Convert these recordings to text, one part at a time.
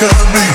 welcoming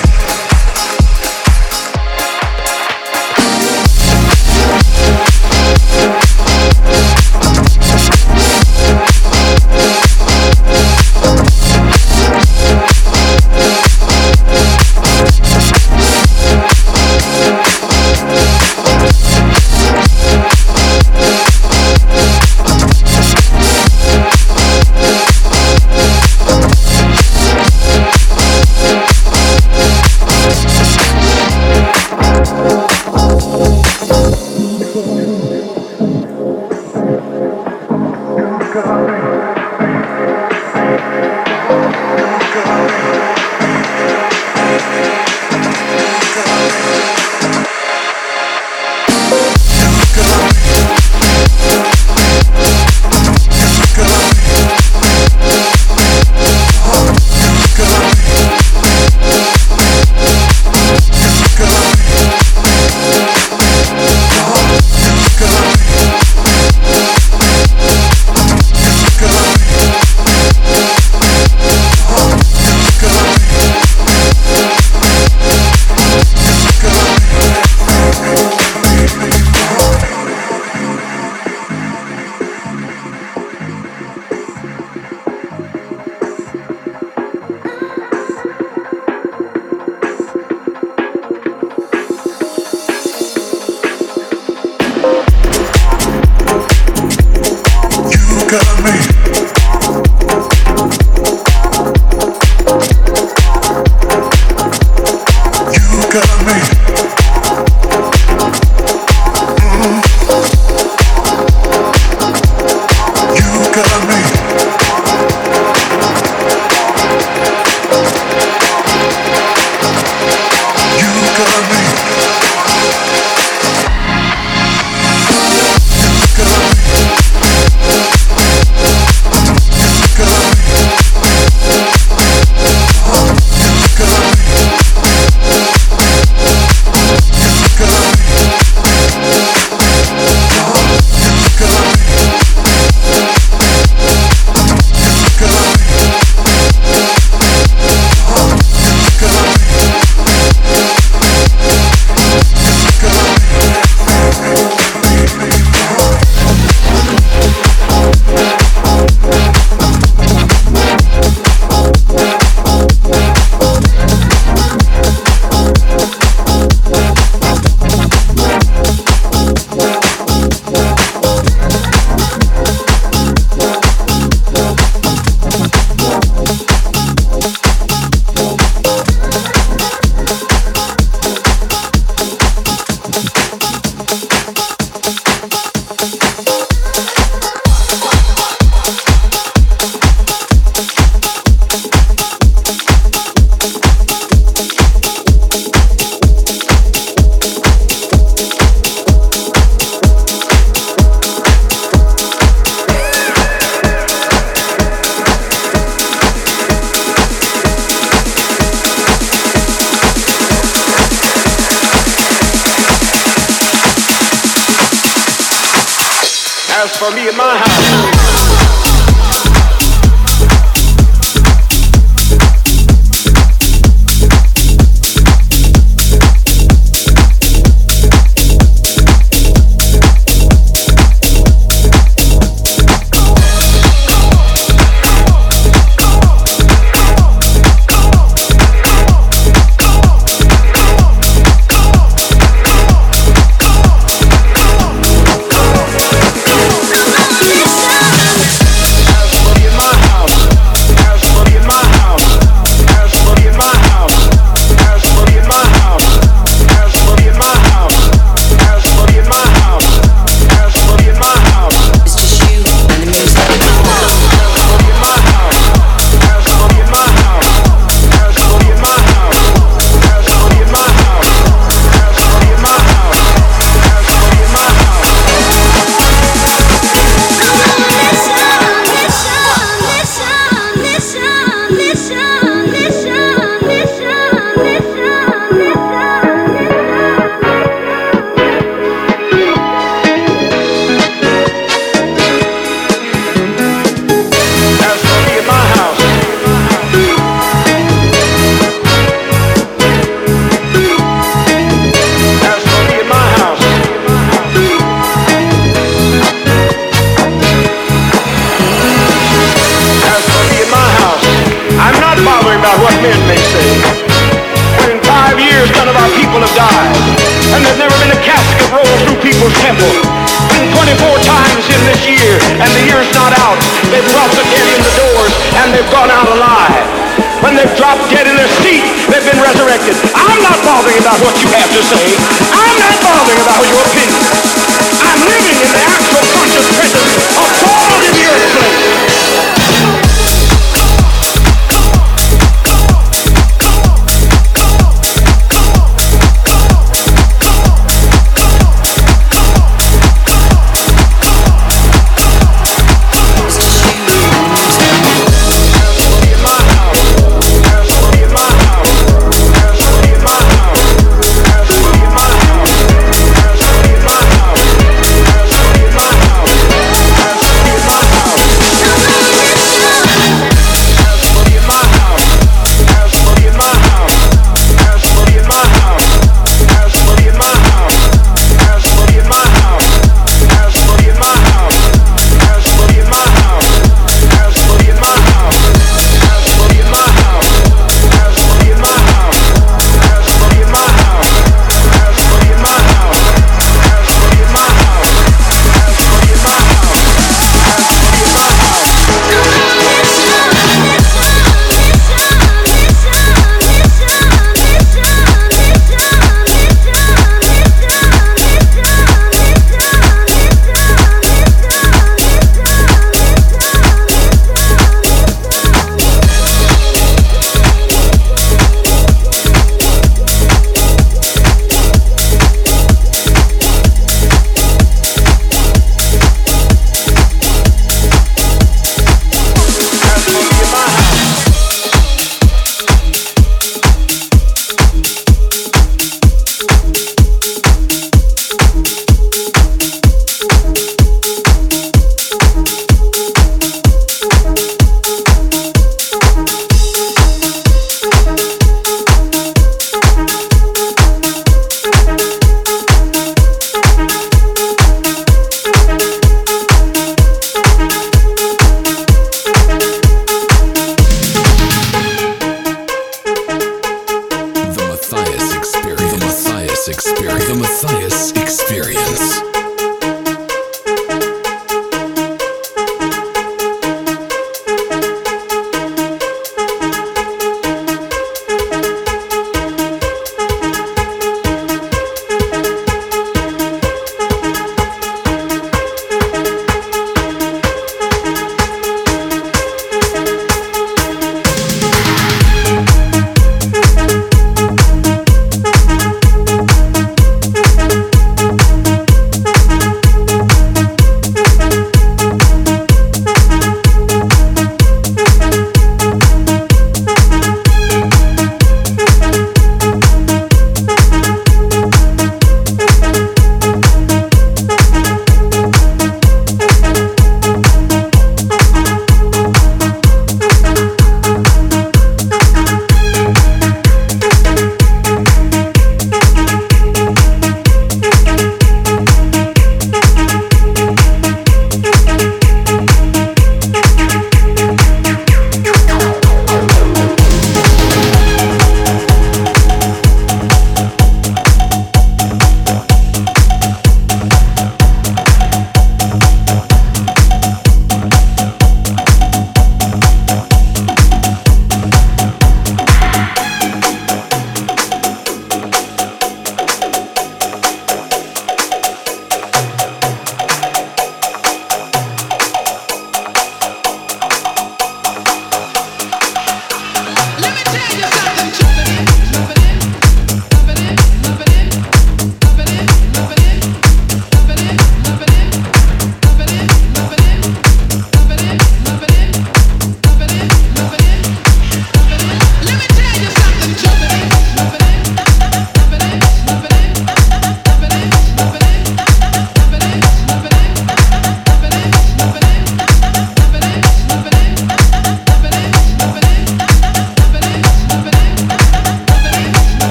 me in my house.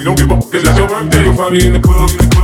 We don't give up, cause that's your birthday. You'll find me in the club, in the club.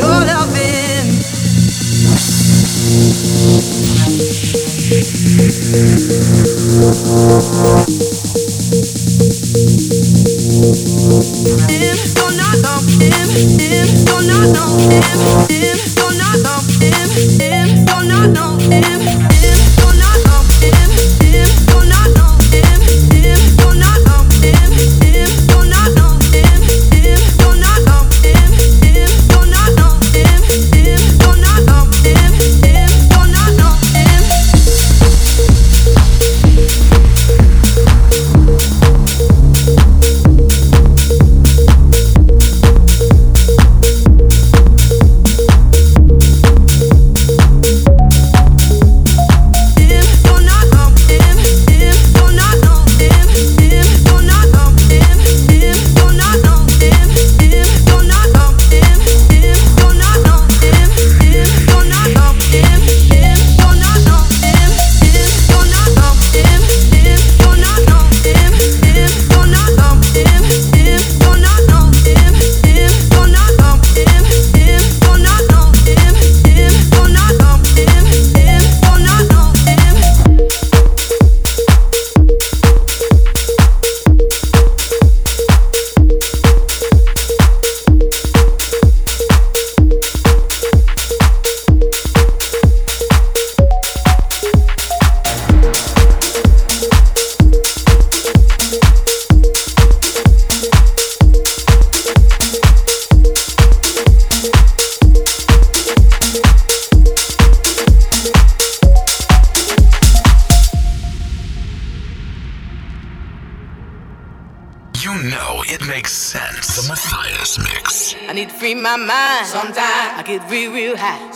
your love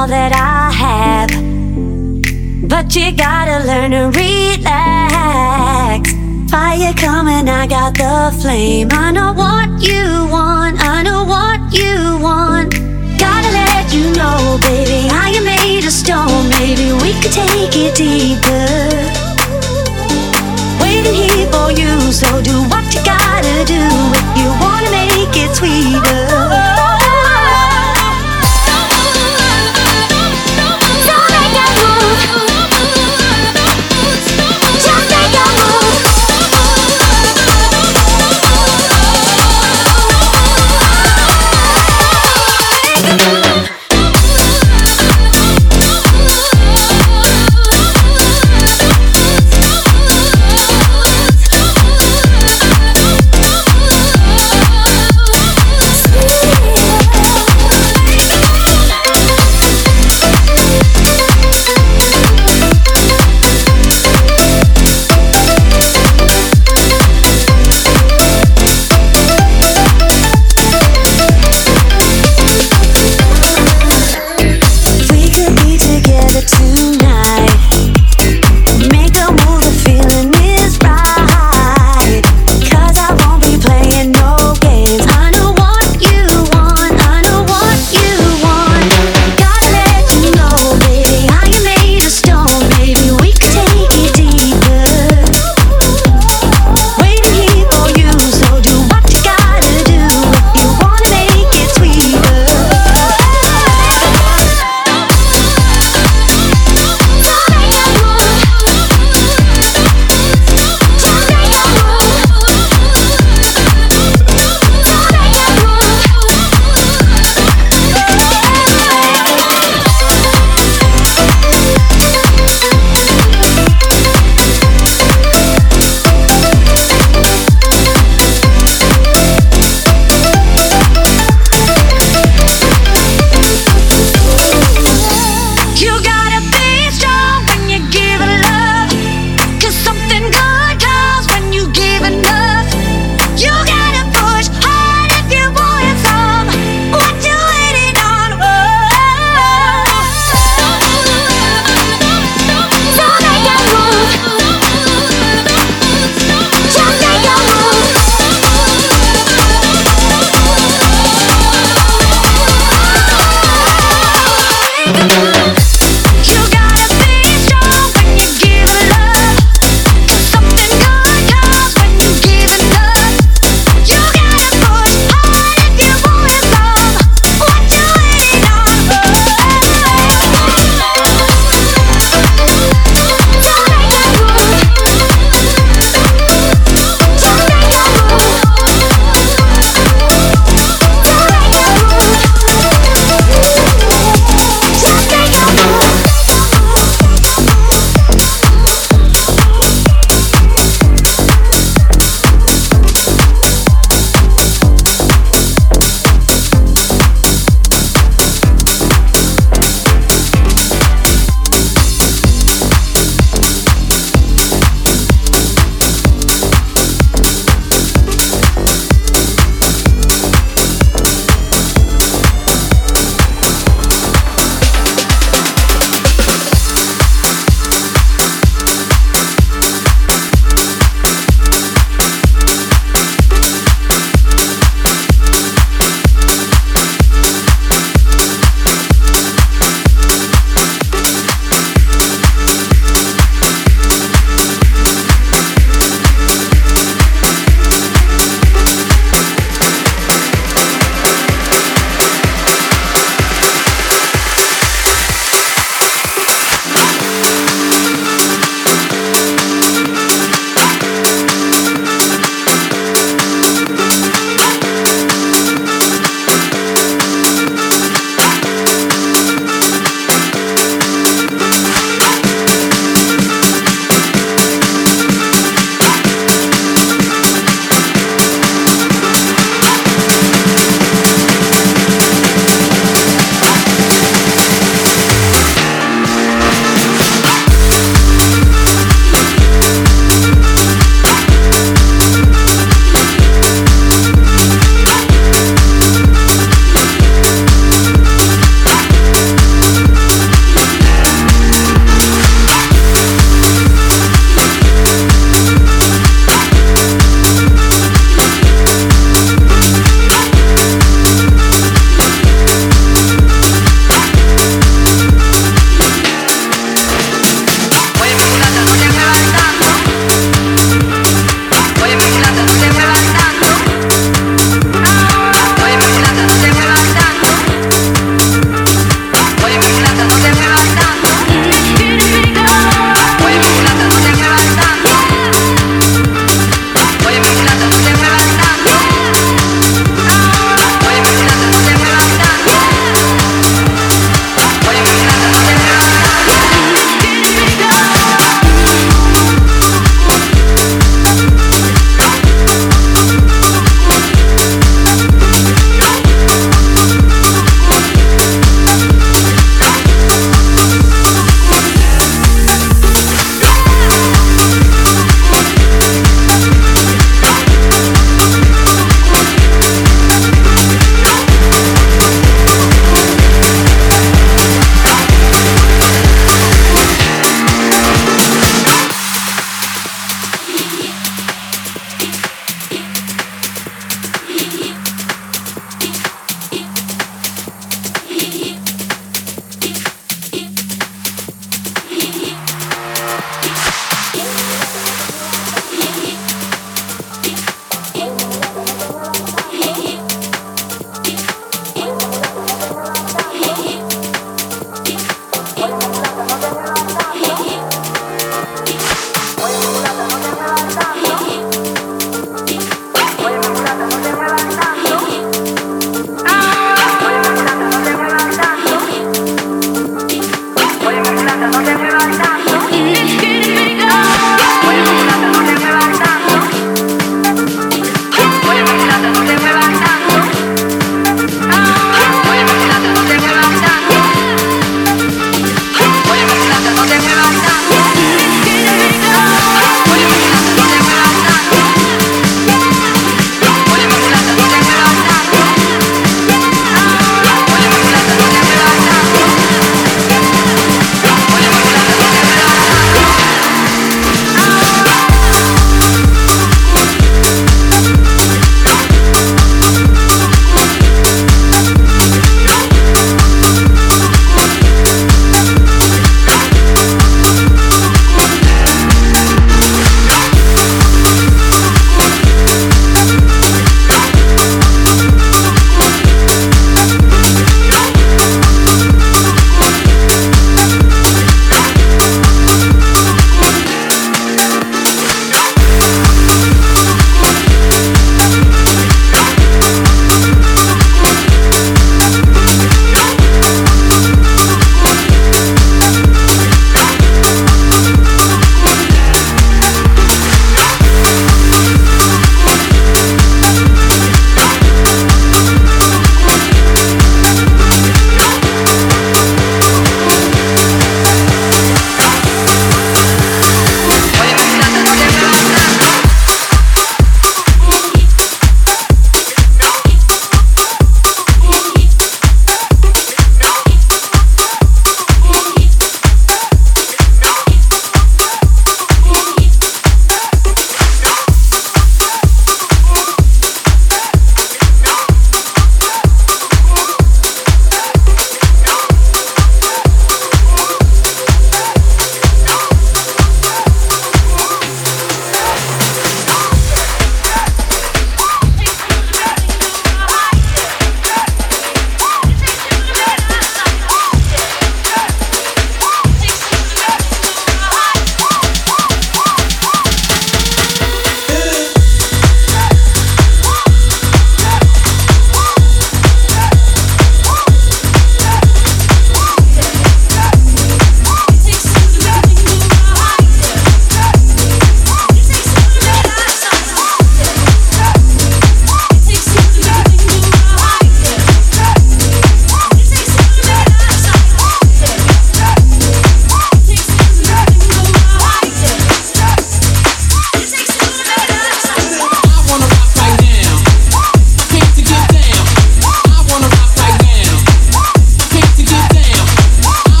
all that I have. But you gotta learn to relax. Fire coming, I got the flame. I know what you want, I know what you want. Gotta let you know, baby, I am made of stone. Maybe we could take it deeper waiting here for you. So do what you gotta do if you wanna make it sweeter.